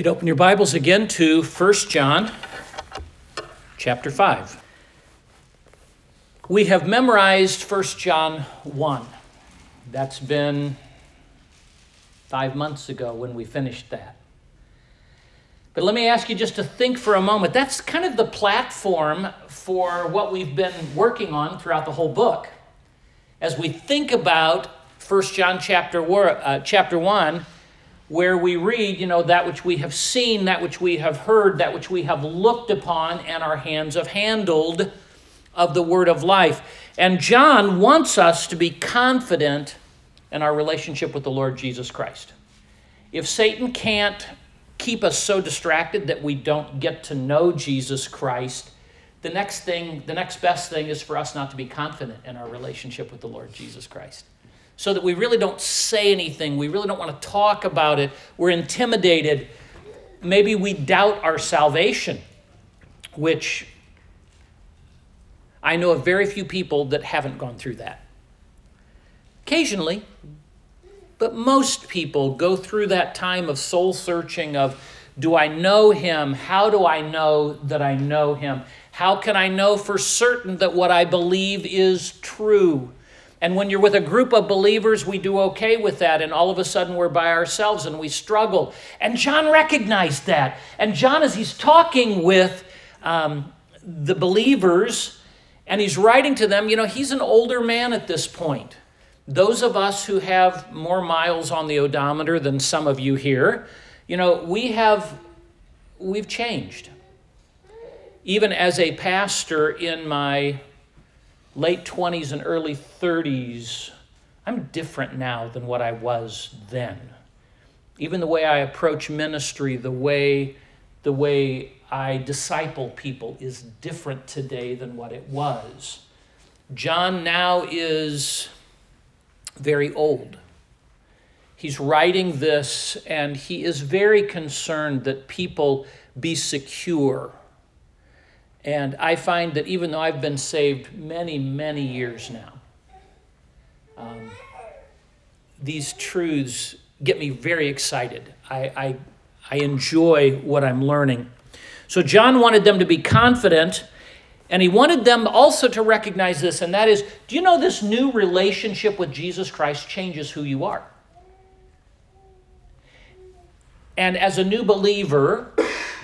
you'd open your Bibles again to 1 John chapter 5. We have memorized 1 John 1. That's been five months ago when we finished that. But let me ask you just to think for a moment. That's kind of the platform for what we've been working on throughout the whole book. As we think about 1 John chapter, uh, chapter 1, where we read, you know, that which we have seen, that which we have heard, that which we have looked upon, and our hands have handled of the word of life. And John wants us to be confident in our relationship with the Lord Jesus Christ. If Satan can't keep us so distracted that we don't get to know Jesus Christ, the next thing, the next best thing is for us not to be confident in our relationship with the Lord Jesus Christ so that we really don't say anything. We really don't want to talk about it. We're intimidated. Maybe we doubt our salvation, which I know of very few people that haven't gone through that. Occasionally, but most people go through that time of soul searching of do I know him? How do I know that I know him? How can I know for certain that what I believe is true? And when you're with a group of believers, we do okay with that. And all of a sudden, we're by ourselves and we struggle. And John recognized that. And John, as he's talking with um, the believers and he's writing to them, you know, he's an older man at this point. Those of us who have more miles on the odometer than some of you here, you know, we have, we've changed. Even as a pastor in my late 20s and early 30s, I'm different now than what I was then. Even the way I approach ministry, the way the way I disciple people is different today than what it was. John now is very old. He's writing this and he is very concerned that people be secure and I find that even though I've been saved many, many years now, um, these truths get me very excited. I, I, I enjoy what I'm learning. So, John wanted them to be confident, and he wanted them also to recognize this, and that is do you know this new relationship with Jesus Christ changes who you are? And as a new believer,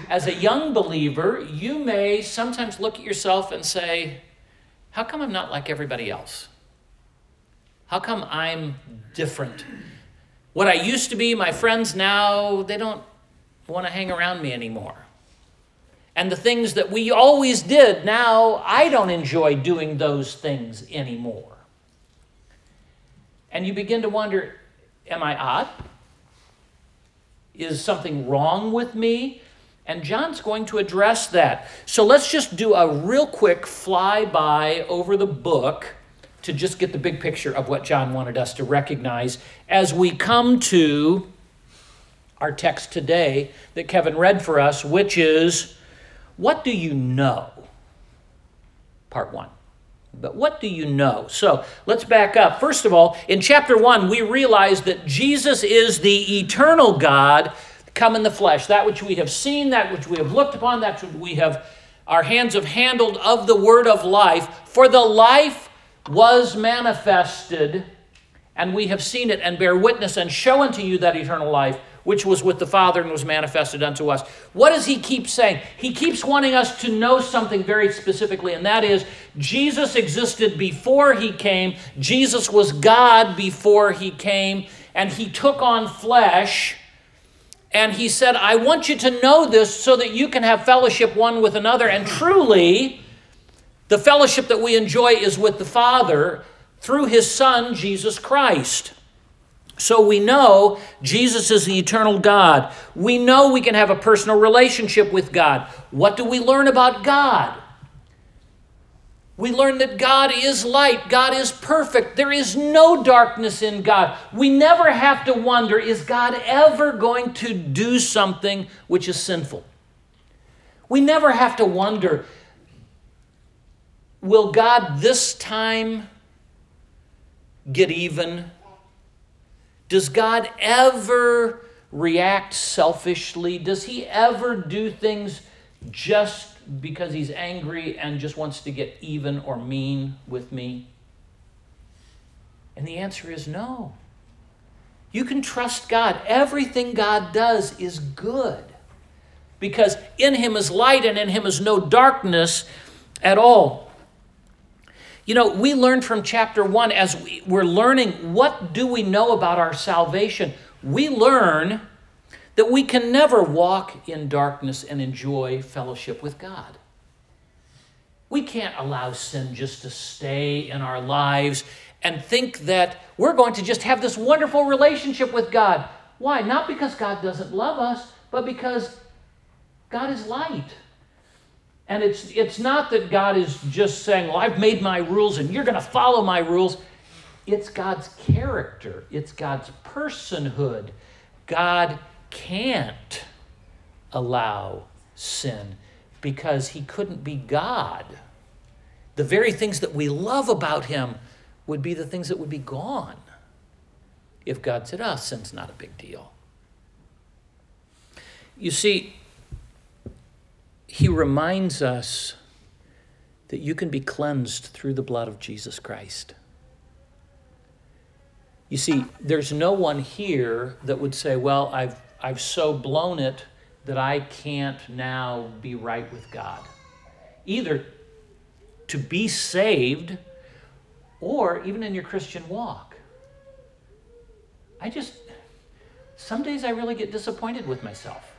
as a young believer, you may sometimes look at yourself and say, How come I'm not like everybody else? How come I'm different? What I used to be, my friends now, they don't want to hang around me anymore. And the things that we always did, now I don't enjoy doing those things anymore. And you begin to wonder Am I odd? Is something wrong with me? And John's going to address that. So let's just do a real quick flyby over the book to just get the big picture of what John wanted us to recognize as we come to our text today that Kevin read for us, which is What do you know? Part one. But what do you know? So let's back up. First of all, in chapter one, we realize that Jesus is the eternal God come in the flesh, that which we have seen, that which we have looked upon, that which we have our hands have handled of the word of life. For the life was manifested, and we have seen it, and bear witness, and show unto you that eternal life, which was with the Father and was manifested unto us. What does he keep saying? He keeps wanting us to know something very specifically, and that is Jesus existed before he came, Jesus was God before he came, and he took on flesh and he said, I want you to know this so that you can have fellowship one with another. And truly, the fellowship that we enjoy is with the Father through his Son, Jesus Christ. So we know Jesus is the eternal God. We know we can have a personal relationship with God. What do we learn about God? We learn that God is light, God is perfect. There is no darkness in God. We never have to wonder is God ever going to do something which is sinful? We never have to wonder will God this time get even? Does God ever react selfishly? Does he ever do things just because he's angry and just wants to get even or mean with me? And the answer is no. You can trust God. Everything God does is good because in Him is light and in Him is no darkness at all. You know, we learned from chapter one as we, we're learning what do we know about our salvation. We learn that we can never walk in darkness and enjoy fellowship with God. We can't allow sin just to stay in our lives and think that we're going to just have this wonderful relationship with God. Why? Not because God doesn't love us, but because God is light. And it's, it's not that God is just saying, Well, I've made my rules and you're going to follow my rules. It's God's character, it's God's personhood. God can't allow sin because he couldn't be God. The very things that we love about him would be the things that would be gone if God said, oh, sin's not a big deal. You see, he reminds us that you can be cleansed through the blood of Jesus Christ. You see, there's no one here that would say, Well, I've, I've so blown it that I can't now be right with God. Either to be saved or even in your Christian walk. I just, some days I really get disappointed with myself.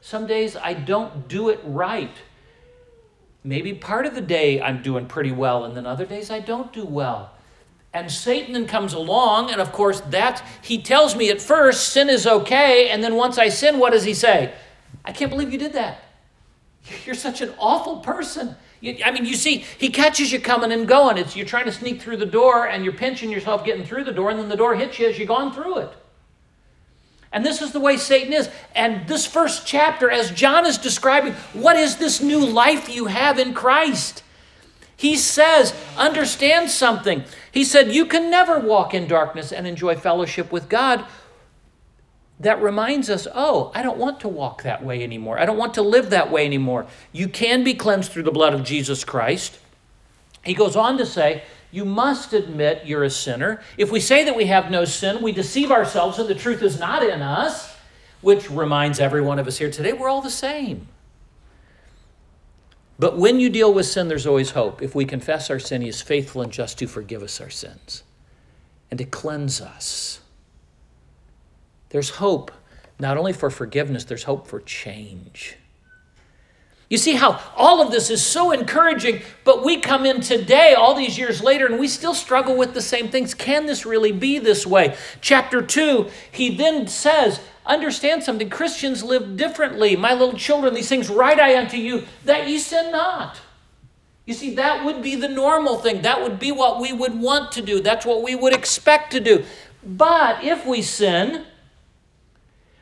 Some days I don't do it right. Maybe part of the day I'm doing pretty well, and then other days I don't do well. And Satan then comes along, and of course, that he tells me at first sin is okay, and then once I sin, what does he say? I can't believe you did that. You're such an awful person. I mean, you see, he catches you coming and going. It's you're trying to sneak through the door, and you're pinching yourself getting through the door, and then the door hits you as you've gone through it. And this is the way Satan is. And this first chapter, as John is describing, what is this new life you have in Christ? He says, understand something. He said, You can never walk in darkness and enjoy fellowship with God. That reminds us, oh, I don't want to walk that way anymore. I don't want to live that way anymore. You can be cleansed through the blood of Jesus Christ. He goes on to say, you must admit you're a sinner. If we say that we have no sin, we deceive ourselves and the truth is not in us, which reminds every one of us here today we're all the same. But when you deal with sin, there's always hope. If we confess our sin, He is faithful and just to forgive us our sins and to cleanse us. There's hope not only for forgiveness, there's hope for change. You see how all of this is so encouraging, but we come in today, all these years later, and we still struggle with the same things. Can this really be this way? Chapter 2, he then says, Understand something. Christians live differently. My little children, these things write I unto you, that ye sin not. You see, that would be the normal thing. That would be what we would want to do. That's what we would expect to do. But if we sin,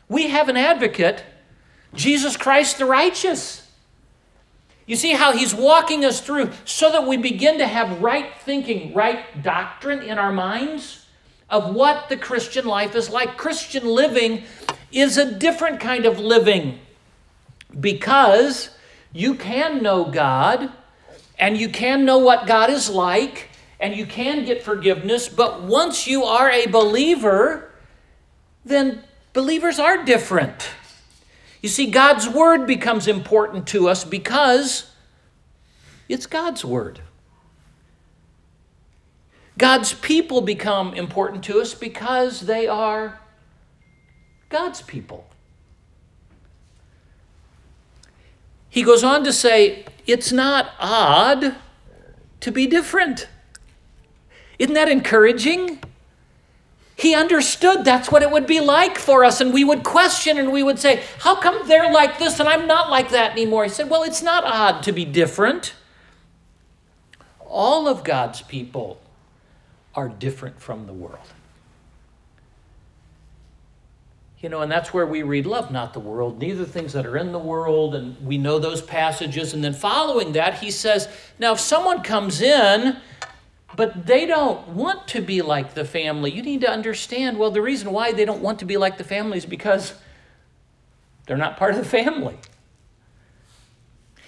we have an advocate, Jesus Christ the righteous. You see how he's walking us through so that we begin to have right thinking, right doctrine in our minds of what the Christian life is like. Christian living is a different kind of living because you can know God and you can know what God is like and you can get forgiveness, but once you are a believer, then believers are different. You see, God's word becomes important to us because it's God's word. God's people become important to us because they are God's people. He goes on to say, it's not odd to be different. Isn't that encouraging? He understood that's what it would be like for us, and we would question and we would say, How come they're like this and I'm not like that anymore? He said, Well, it's not odd to be different. All of God's people are different from the world. You know, and that's where we read, Love not the world, neither things that are in the world, and we know those passages. And then following that, he says, Now, if someone comes in but they don't want to be like the family. You need to understand well, the reason why they don't want to be like the family is because they're not part of the family.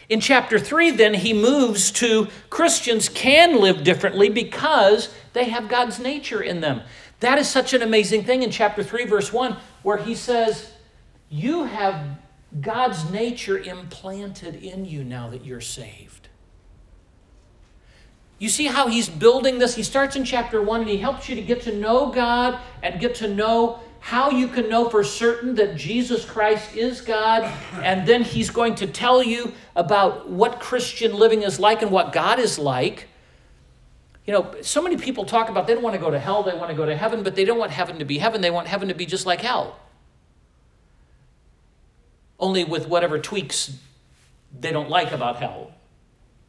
In chapter 3, then, he moves to Christians can live differently because they have God's nature in them. That is such an amazing thing in chapter 3, verse 1, where he says, You have God's nature implanted in you now that you're saved. You see how he's building this? He starts in chapter 1 and he helps you to get to know God and get to know how you can know for certain that Jesus Christ is God. And then he's going to tell you about what Christian living is like and what God is like. You know, so many people talk about they don't want to go to hell, they want to go to heaven, but they don't want heaven to be heaven. They want heaven to be just like hell. Only with whatever tweaks they don't like about hell.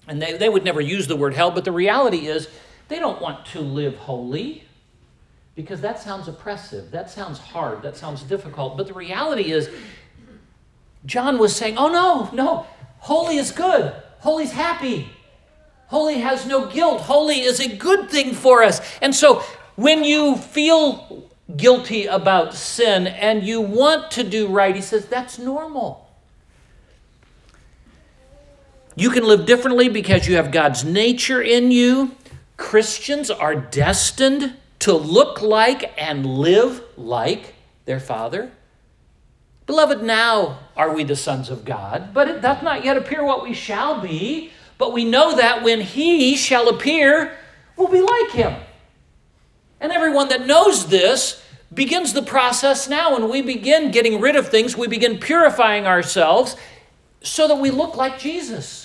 And they, they would never use the word hell, but the reality is they don't want to live holy because that sounds oppressive. That sounds hard. That sounds difficult. But the reality is, John was saying, oh no, no, holy is good. Holy's happy. Holy has no guilt. Holy is a good thing for us. And so when you feel guilty about sin and you want to do right, he says that's normal. You can live differently because you have God's nature in you. Christians are destined to look like and live like their Father? Beloved, now are we the sons of God, but it doth not yet appear what we shall be. But we know that when He shall appear, we'll be like Him. And everyone that knows this begins the process now, and we begin getting rid of things, we begin purifying ourselves so that we look like Jesus.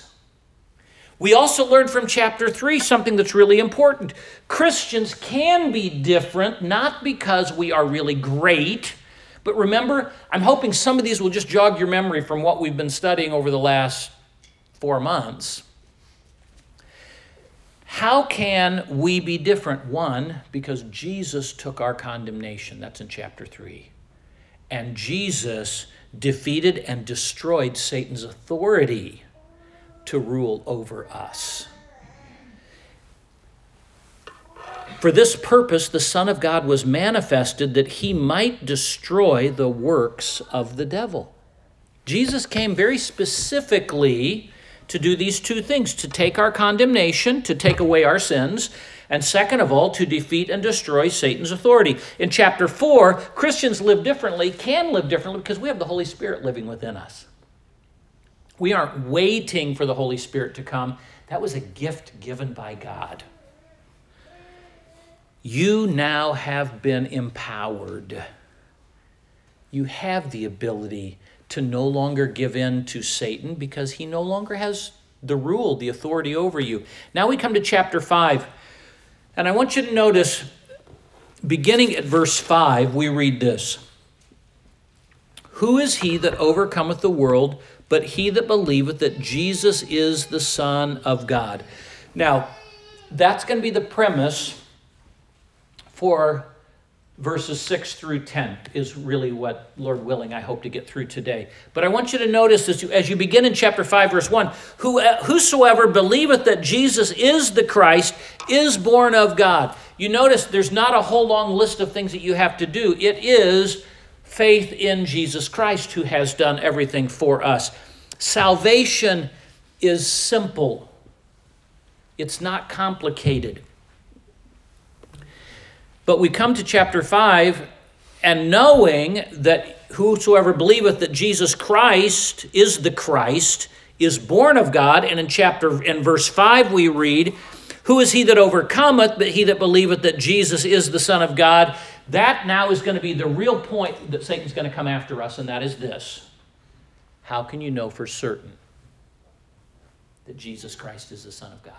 We also learned from chapter 3 something that's really important. Christians can be different, not because we are really great, but remember, I'm hoping some of these will just jog your memory from what we've been studying over the last four months. How can we be different? One, because Jesus took our condemnation. That's in chapter 3. And Jesus defeated and destroyed Satan's authority to rule over us. For this purpose, the Son of God was manifested that he might destroy the works of the devil. Jesus came very specifically to do these two things to take our condemnation, to take away our sins, and second of all, to defeat and destroy Satan's authority. In chapter 4, Christians live differently, can live differently, because we have the Holy Spirit living within us. We aren't waiting for the Holy Spirit to come. That was a gift given by God. You now have been empowered. You have the ability to no longer give in to Satan because he no longer has the rule, the authority over you. Now we come to chapter 5. And I want you to notice, beginning at verse 5, we read this Who is he that overcometh the world but he that believeth that Jesus is the Son of God. Now, that's going to be the premise for verses 6 through 10 is really what lord willing i hope to get through today but i want you to notice as you, as you begin in chapter 5 verse 1 Who, uh, whosoever believeth that jesus is the christ is born of god you notice there's not a whole long list of things that you have to do it is faith in Jesus Christ who has done everything for us. Salvation is simple, it's not complicated. But we come to chapter 5, and knowing that whosoever believeth that Jesus Christ is the Christ is born of God, and in chapter in verse 5 we read, Who is he that overcometh, but he that believeth that Jesus is the Son of God? That now is going to be the real point that Satan's going to come after us, and that is this How can you know for certain that Jesus Christ is the Son of God?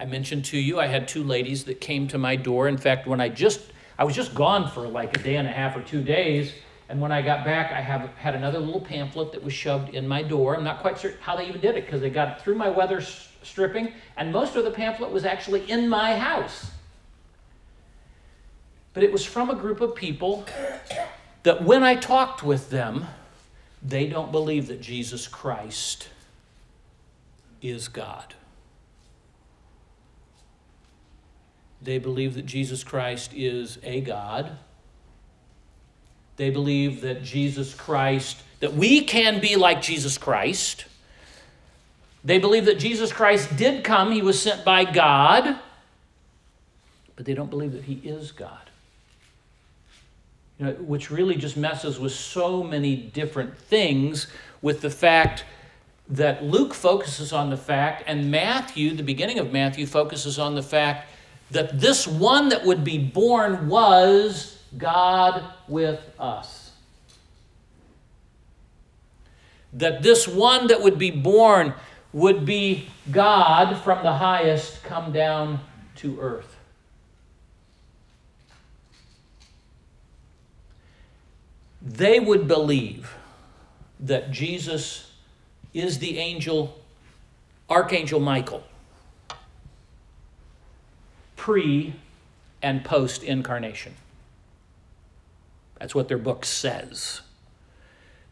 I mentioned to you I had two ladies that came to my door. In fact, when I just I was just gone for like a day and a half or two days, and when I got back, I have had another little pamphlet that was shoved in my door. I'm not quite sure how they even did it because they got through my weather stripping, and most of the pamphlet was actually in my house. But it was from a group of people that when I talked with them, they don't believe that Jesus Christ is God. They believe that Jesus Christ is a God. They believe that Jesus Christ, that we can be like Jesus Christ. They believe that Jesus Christ did come, he was sent by God, but they don't believe that he is God. You know, which really just messes with so many different things with the fact that Luke focuses on the fact, and Matthew, the beginning of Matthew, focuses on the fact that this one that would be born was God with us. That this one that would be born would be God from the highest come down to earth. They would believe that Jesus is the angel, Archangel Michael, pre and post incarnation. That's what their book says.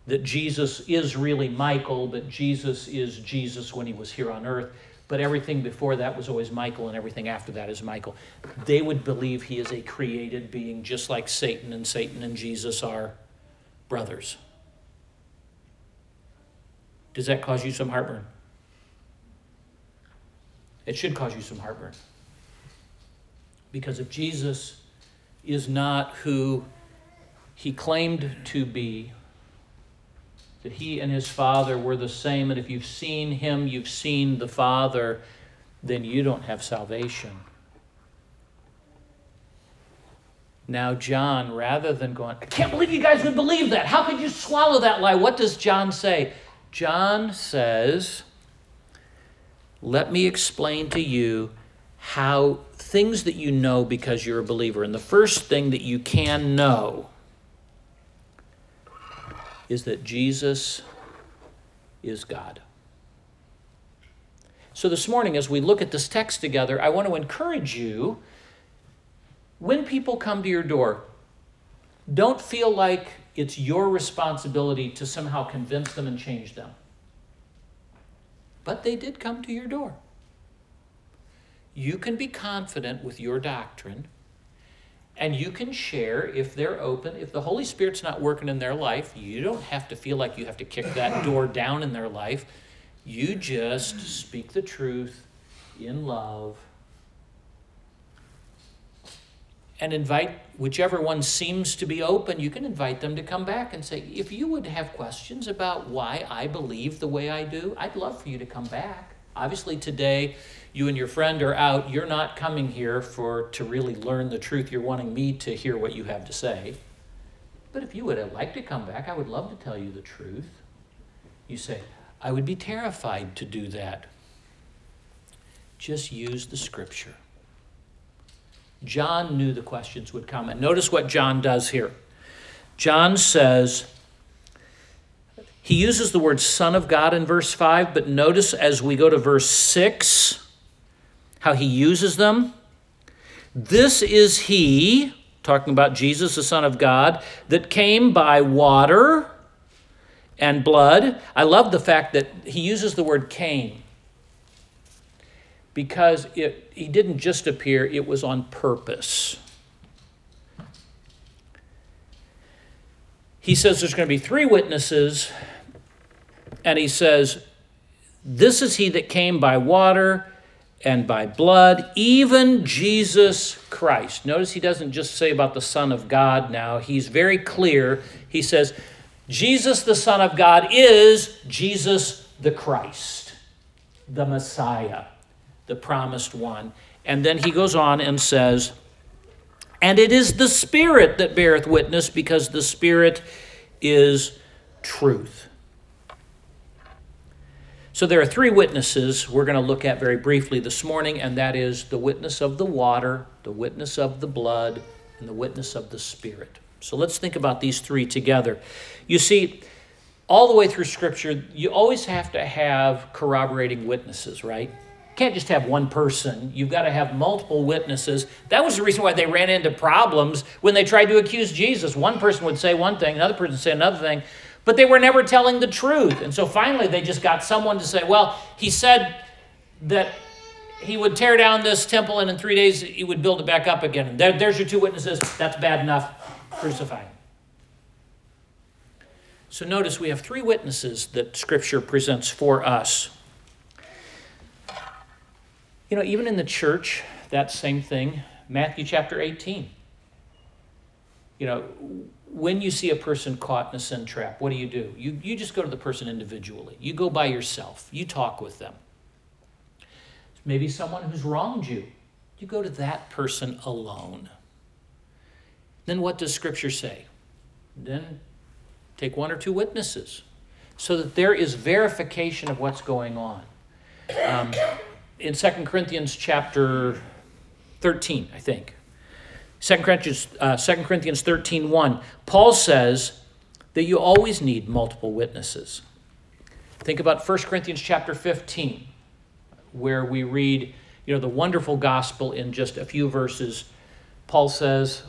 That Jesus is really Michael, but Jesus is Jesus when he was here on earth. But everything before that was always Michael, and everything after that is Michael. They would believe he is a created being, just like Satan and Satan and Jesus are brothers. Does that cause you some heartburn? It should cause you some heartburn. Because if Jesus is not who he claimed to be, that he and his Father were the same, and if you've seen him, you've seen the Father, then you don't have salvation. Now, John, rather than going, I can't believe you guys would believe that. How could you swallow that lie? What does John say? John says, Let me explain to you how things that you know because you're a believer. And the first thing that you can know is that Jesus is God. So, this morning, as we look at this text together, I want to encourage you when people come to your door, don't feel like it's your responsibility to somehow convince them and change them. But they did come to your door. You can be confident with your doctrine and you can share if they're open. If the Holy Spirit's not working in their life, you don't have to feel like you have to kick that door down in their life. You just speak the truth in love and invite whichever one seems to be open, you can invite them to come back and say, if you would have questions about why I believe the way I do, I'd love for you to come back. Obviously, today, you and your friend are out. You're not coming here for to really learn the truth. You're wanting me to hear what you have to say. But if you would have liked to come back, I would love to tell you the truth. You say, I would be terrified to do that. Just use the scripture. John knew the questions would come. And notice what John does here. John says, he uses the word Son of God in verse 5, but notice as we go to verse 6 how he uses them. This is he, talking about Jesus, the Son of God, that came by water and blood. I love the fact that he uses the word came because it, he didn't just appear, it was on purpose. He says there's going to be three witnesses, and he says, This is he that came by water and by blood, even Jesus Christ. Notice he doesn't just say about the Son of God now, he's very clear. He says, Jesus, the Son of God, is Jesus the Christ, the Messiah the promised one. And then he goes on and says, And it is the Spirit that beareth witness, because the Spirit is truth. So there are three witnesses we're going to look at very briefly this morning, and that is the witness of the water, the witness of the blood, and the witness of the Spirit. So let's think about these three together. You see, all the way through Scripture, you always have to have corroborating witnesses, right? You can't just have one person. You've got to have multiple witnesses. That was the reason why they ran into problems when they tried to accuse Jesus. One person would say one thing, another person would say another thing, but they were never telling the truth. And so finally they just got someone to say, well, he said that he would tear down this temple and in three days he would build it back up again. There, there's your two witnesses. That's bad enough. Crucify him. So notice we have three witnesses that Scripture presents for us. You know, even in the church, that same thing. Matthew chapter 18. You know, when you see a person caught in a sin trap, what do you do? You, you just go to the person individually. You go by yourself. You talk with them. Maybe someone who's wronged you. You go to that person alone. Then what does Scripture say? Then take one or two witnesses so that there is verification of what's going on. Um, in 2 Corinthians chapter 13, I think. 2 Corinthians, uh, 2 Corinthians 13, 1, Paul says that you always need multiple witnesses. Think about 1 Corinthians chapter 15, where we read, you know, the wonderful gospel in just a few verses. Paul says,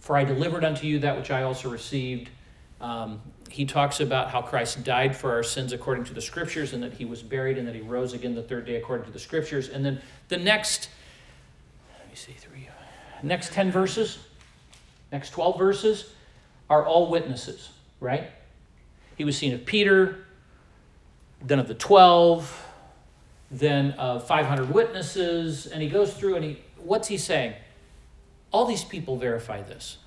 For I delivered unto you that which I also received. Um, he talks about how Christ died for our sins according to the scriptures and that he was buried and that he rose again the third day according to the scriptures. And then the next, let me see, next 10 verses, next 12 verses are all witnesses, right? He was seen of Peter, then of the 12, then of 500 witnesses, and he goes through and he, what's he saying? All these people verify this.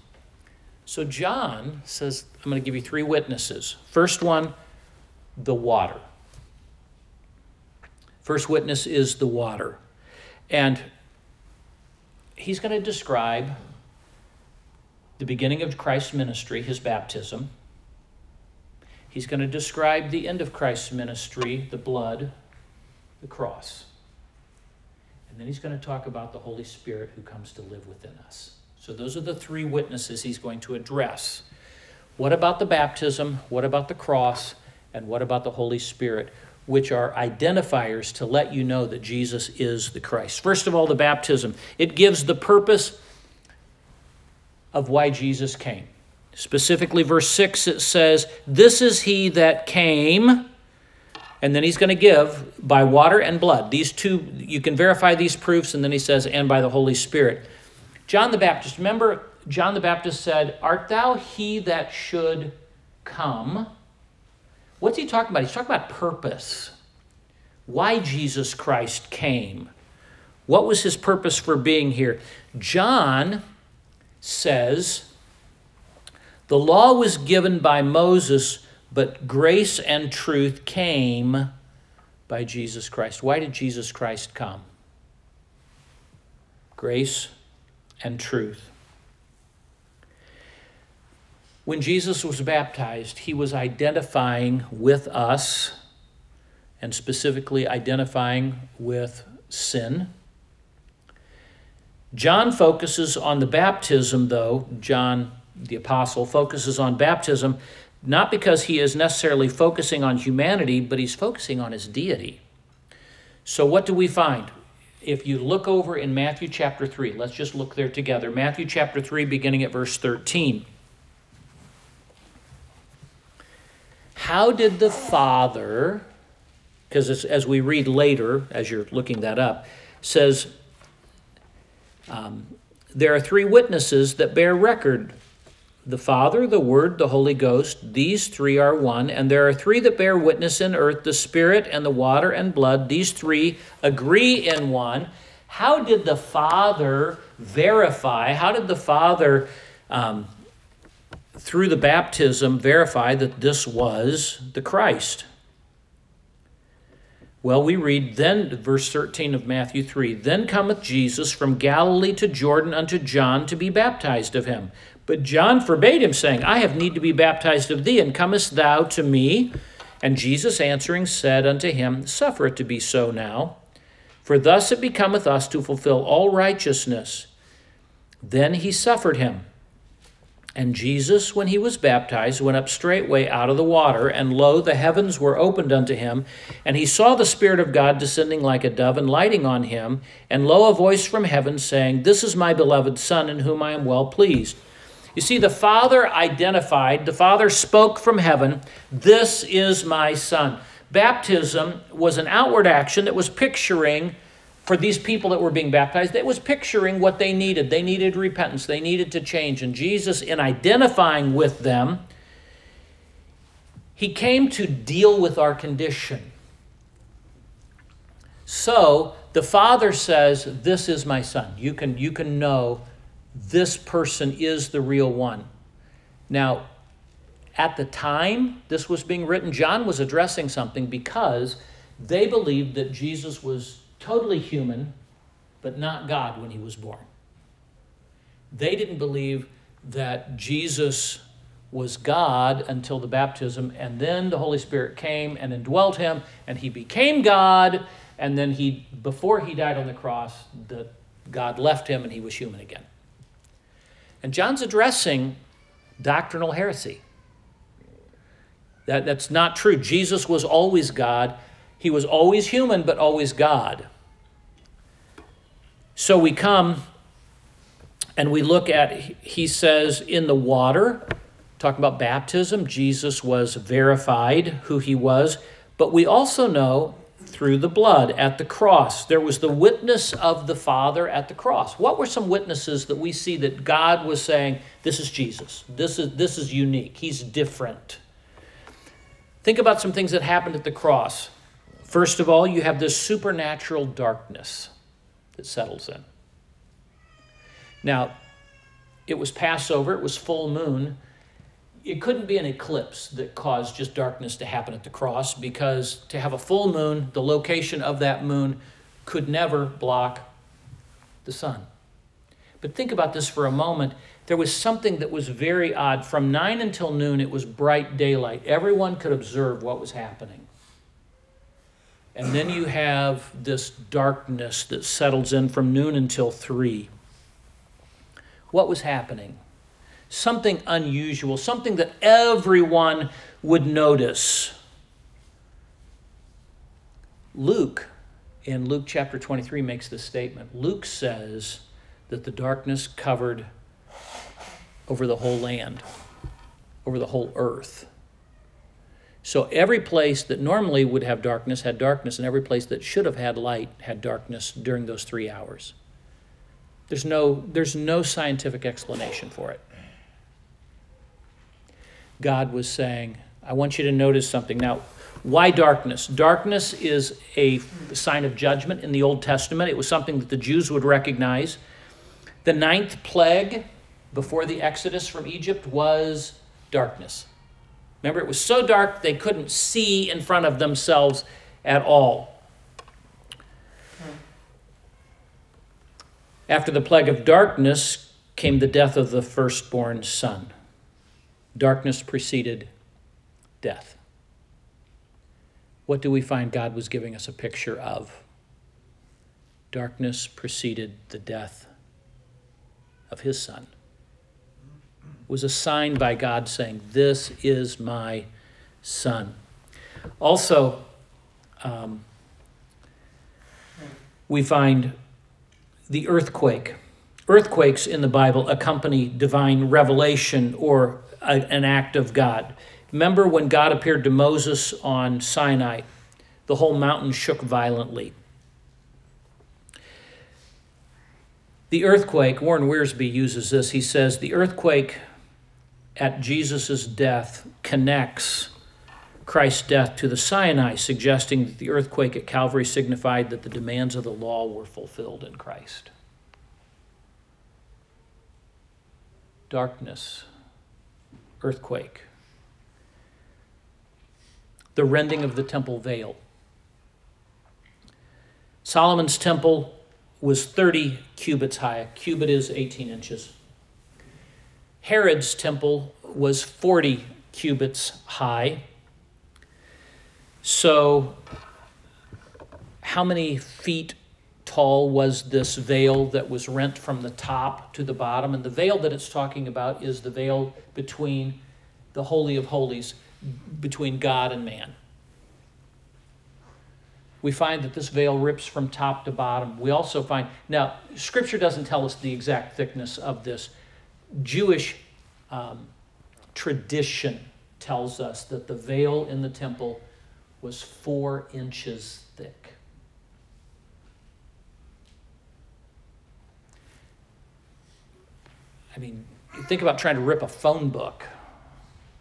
So John says, I'm going to give you three witnesses. First one, the water. First witness is the water. And he's going to describe the beginning of Christ's ministry, his baptism. He's going to describe the end of Christ's ministry, the blood, the cross. And then he's going to talk about the Holy Spirit who comes to live within us. So those are the three witnesses he's going to address. What about the baptism? What about the cross? And what about the Holy Spirit? Which are identifiers to let you know that Jesus is the Christ. First of all, the baptism. It gives the purpose of why Jesus came. Specifically, verse 6, it says, This is he that came. And then he's going to give by water and blood. These two, you can verify these proofs. And then he says, and by the Holy Spirit. John the Baptist, remember, John the Baptist said, Art thou he that should come? What's he talking about? He's talking about purpose. Why Jesus Christ came. What was his purpose for being here? John says, The law was given by Moses, but grace and truth came by Jesus Christ. Why did Jesus Christ come? Grace and truth. When Jesus was baptized, he was identifying with us and specifically identifying with sin. John focuses on the baptism, though. John, the apostle, focuses on baptism not because he is necessarily focusing on humanity, but he's focusing on his deity. So, what do we find? if you look over in Matthew chapter 3, let's just look there together. Matthew chapter 3, beginning at verse 13. How did the Father, because as we read later, as you're looking that up, says, um, there are three witnesses that bear record the Father, the Word, the Holy Ghost, these three are one, and there are three that bear witness in earth the Spirit and the water and blood. These three agree in one. How did the Father verify? How did the Father, um, through the baptism, verify that this was the Christ? Well, we read then, verse 13 of Matthew 3 Then cometh Jesus from Galilee to Jordan unto John to be baptized of him. But John forbade him, saying, I have need to be baptized of thee, and comest thou to me? And Jesus answering said unto him, Suffer it to be so now, for thus it becometh us to fulfill all righteousness. Then he suffered him. And Jesus, when he was baptized, went up straightway out of the water, and lo, the heavens were opened unto him, and he saw the Spirit of God descending like a dove and lighting on him, and lo, a voice from heaven saying, This is my beloved Son, in whom I am well pleased. You see, the Father identified, the Father spoke from heaven, This is my Son. Baptism was an outward action that was picturing for these people that were being baptized, it was picturing what they needed. They needed repentance, they needed to change. And Jesus, in identifying with them, he came to deal with our condition. So the Father says, This is my Son. You can, you can know this person is the real one. Now, at the time this was being written, John was addressing something because they believed that Jesus was totally human, but not God when he was born. They didn't believe that Jesus was God until the baptism, and then the Holy Spirit came and indwelt him, and he became God, and then he, before he died on the cross, the, God left him and he was human again. And John's addressing doctrinal heresy. That, that's not true. Jesus was always God. He was always human, but always God. So we come and we look at, he says, in the water, talking about baptism, Jesus was verified who he was. But we also know through the blood at the cross. There was the witness of the Father at the cross. What were some witnesses that we see that God was saying, this is Jesus. This is this is unique. He's different. Think about some things that happened at the cross. First of all, you have this supernatural darkness that settles in. Now, it was Passover, it was full moon. It couldn't be an eclipse that caused just darkness to happen at the cross because to have a full moon, the location of that moon could never block the sun. But think about this for a moment. There was something that was very odd. From 9 until noon, it was bright daylight. Everyone could observe what was happening. And then you have this darkness that settles in from noon until 3. What was happening? Something unusual, something that everyone would notice. Luke, in Luke chapter 23, makes this statement. Luke says that the darkness covered over the whole land, over the whole earth. So every place that normally would have darkness had darkness, and every place that should have had light had darkness during those three hours. There's no, there's no scientific explanation for it. God was saying, I want you to notice something. Now, why darkness? Darkness is a sign of judgment in the Old Testament. It was something that the Jews would recognize. The ninth plague before the Exodus from Egypt was darkness. Remember, it was so dark they couldn't see in front of themselves at all. After the plague of darkness came the death of the firstborn son. Darkness preceded death. What do we find God was giving us a picture of? Darkness preceded the death of his son was a sign by God saying, This is my son. Also, um, we find the earthquake. Earthquakes in the Bible accompany divine revelation or a, an act of God. Remember when God appeared to Moses on Sinai? The whole mountain shook violently. The earthquake, Warren Wiersbe uses this. He says, The earthquake at Jesus' death connects Christ's death to the Sinai, suggesting that the earthquake at Calvary signified that the demands of the law were fulfilled in Christ. Darkness, earthquake, the rending of the temple veil. Solomon's temple was 30 cubits high. A cubit is 18 inches. Herod's temple was 40 cubits high. So, how many feet tall was this veil that was rent from the top to the bottom? And the veil that it's talking about is the veil between the Holy of Holies, between God and man. We find that this veil rips from top to bottom. We also find, now, Scripture doesn't tell us the exact thickness of this Jewish um, tradition tells us that the veil in the temple was four inches thick. I mean, think about trying to rip a phone book.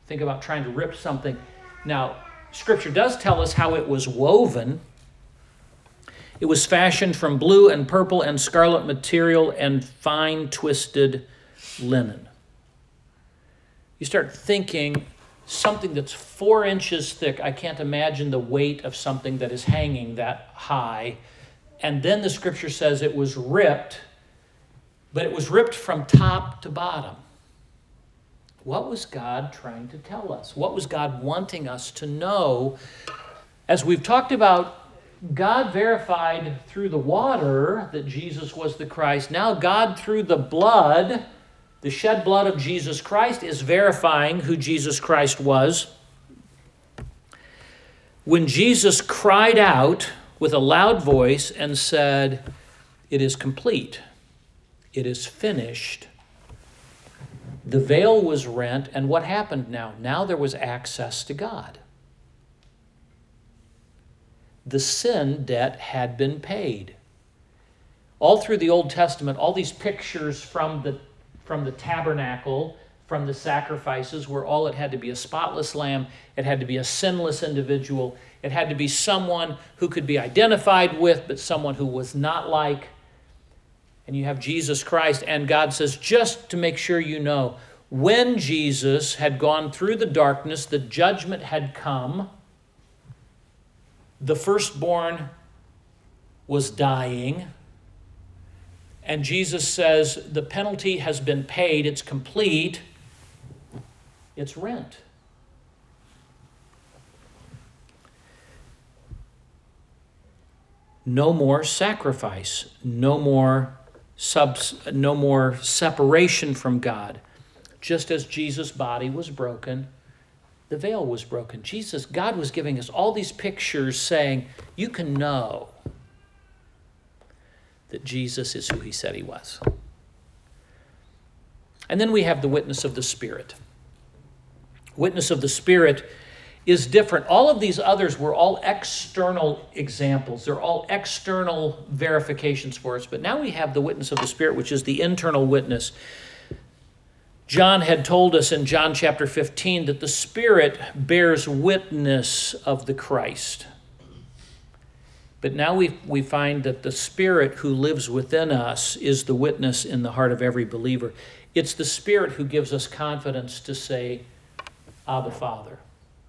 Think about trying to rip something. Now, Scripture does tell us how it was woven. It was fashioned from blue and purple and scarlet material and fine twisted linen. You start thinking something that's four inches thick. I can't imagine the weight of something that is hanging that high. And then the scripture says it was ripped, but it was ripped from top to bottom. What was God trying to tell us? What was God wanting us to know? As we've talked about, God verified through the water that Jesus was the Christ. Now, God, through the blood, the shed blood of Jesus Christ, is verifying who Jesus Christ was. When Jesus cried out with a loud voice and said, It is complete, it is finished the veil was rent, and what happened now? Now there was access to God. The sin debt had been paid. All through the Old Testament, all these pictures from the, from the tabernacle, from the sacrifices, where all it had to be a spotless lamb, it had to be a sinless individual, it had to be someone who could be identified with, but someone who was not like. And you have Jesus Christ, and God says, just to make sure you know, when Jesus had gone through the darkness, the judgment had come, the firstborn was dying, and Jesus says, the penalty has been paid, it's complete, it's rent. No more sacrifice, no more subs, no more separation from God. Just as Jesus' body was broken, the veil was broken. Jesus, God was giving us all these pictures saying, you can know that Jesus is who he said he was. And then we have the witness of the Spirit. Witness of the Spirit is different. All of these others were all external examples. They're all external verifications for us. But now we have the witness of the Spirit, which is the internal witness. John had told us in John chapter 15 that the Spirit bears witness of the Christ. But now we, we find that the Spirit who lives within us is the witness in the heart of every believer. It's the Spirit who gives us confidence to say, Abba, Father.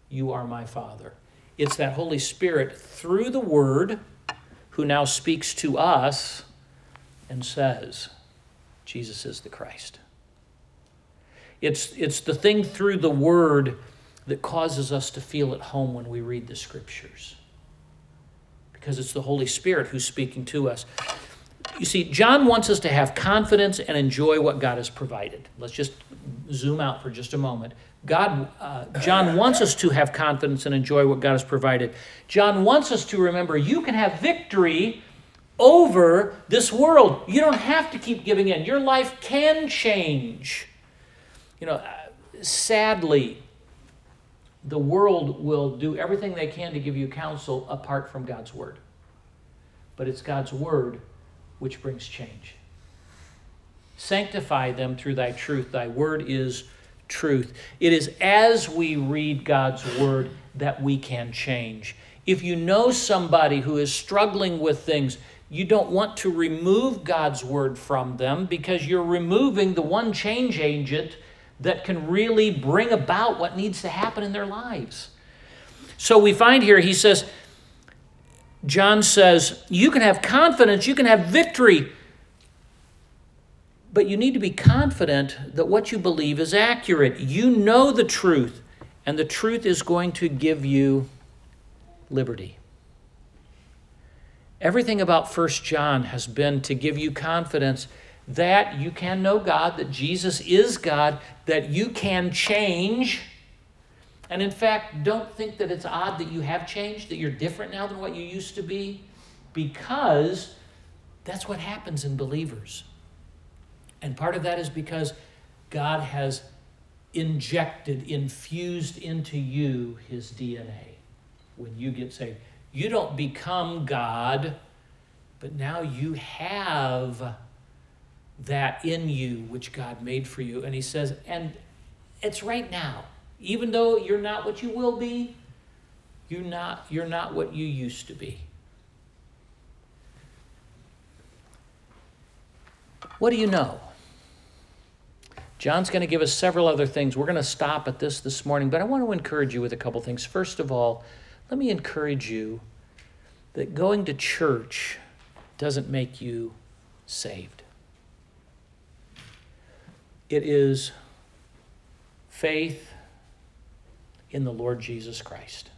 You are my Father. It's that Holy Spirit through the Word who now speaks to us and says, Jesus is the Christ. It's, it's the thing through the Word that causes us to feel at home when we read the Scriptures. Because it's the Holy Spirit who's speaking to us. You see, John wants us to have confidence and enjoy what God has provided. Let's just zoom out for just a moment. God, uh, John wants us to have confidence and enjoy what God has provided. John wants us to remember you can have victory over this world. You don't have to keep giving in. Your life can change. You know, sadly, the world will do everything they can to give you counsel apart from God's word. But it's God's word which brings change. Sanctify them through thy truth. Thy word is truth. It is as we read God's word that we can change. If you know somebody who is struggling with things, you don't want to remove God's word from them because you're removing the one change agent that can really bring about what needs to happen in their lives. So we find here, he says, John says, you can have confidence, you can have victory but you need to be confident that what you believe is accurate. You know the truth, and the truth is going to give you liberty. Everything about First John has been to give you confidence that you can know God, that Jesus is God, that you can change. And in fact, don't think that it's odd that you have changed, that you're different now than what you used to be, because that's what happens in believers. And part of that is because God has injected, infused into you his DNA when you get saved. You don't become God, but now you have that in you which God made for you. And he says, and it's right now. Even though you're not what you will be, you're not, you're not what you used to be. What do you know? John's going to give us several other things. We're going to stop at this this morning, but I want to encourage you with a couple things. First of all, let me encourage you that going to church doesn't make you saved. It is faith in the Lord Jesus Christ.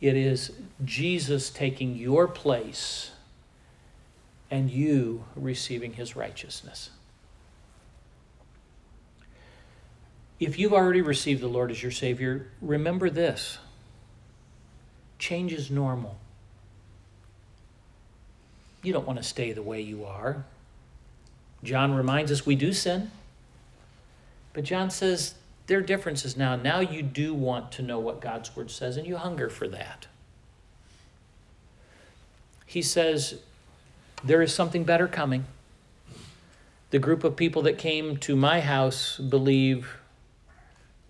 It is Jesus taking your place and you receiving his righteousness. If you've already received the Lord as your Savior, remember this change is normal. You don't want to stay the way you are. John reminds us we do sin. But John says there are differences now. Now you do want to know what God's Word says, and you hunger for that. He says there is something better coming. The group of people that came to my house believe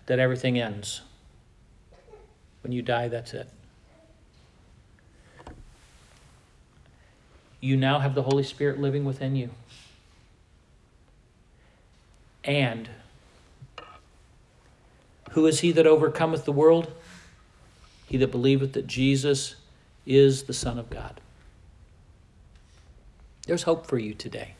that everything ends. When you die, that's it. You now have the Holy Spirit living within you. And who is he that overcometh the world? He that believeth that Jesus is the Son of God. There's hope for you today.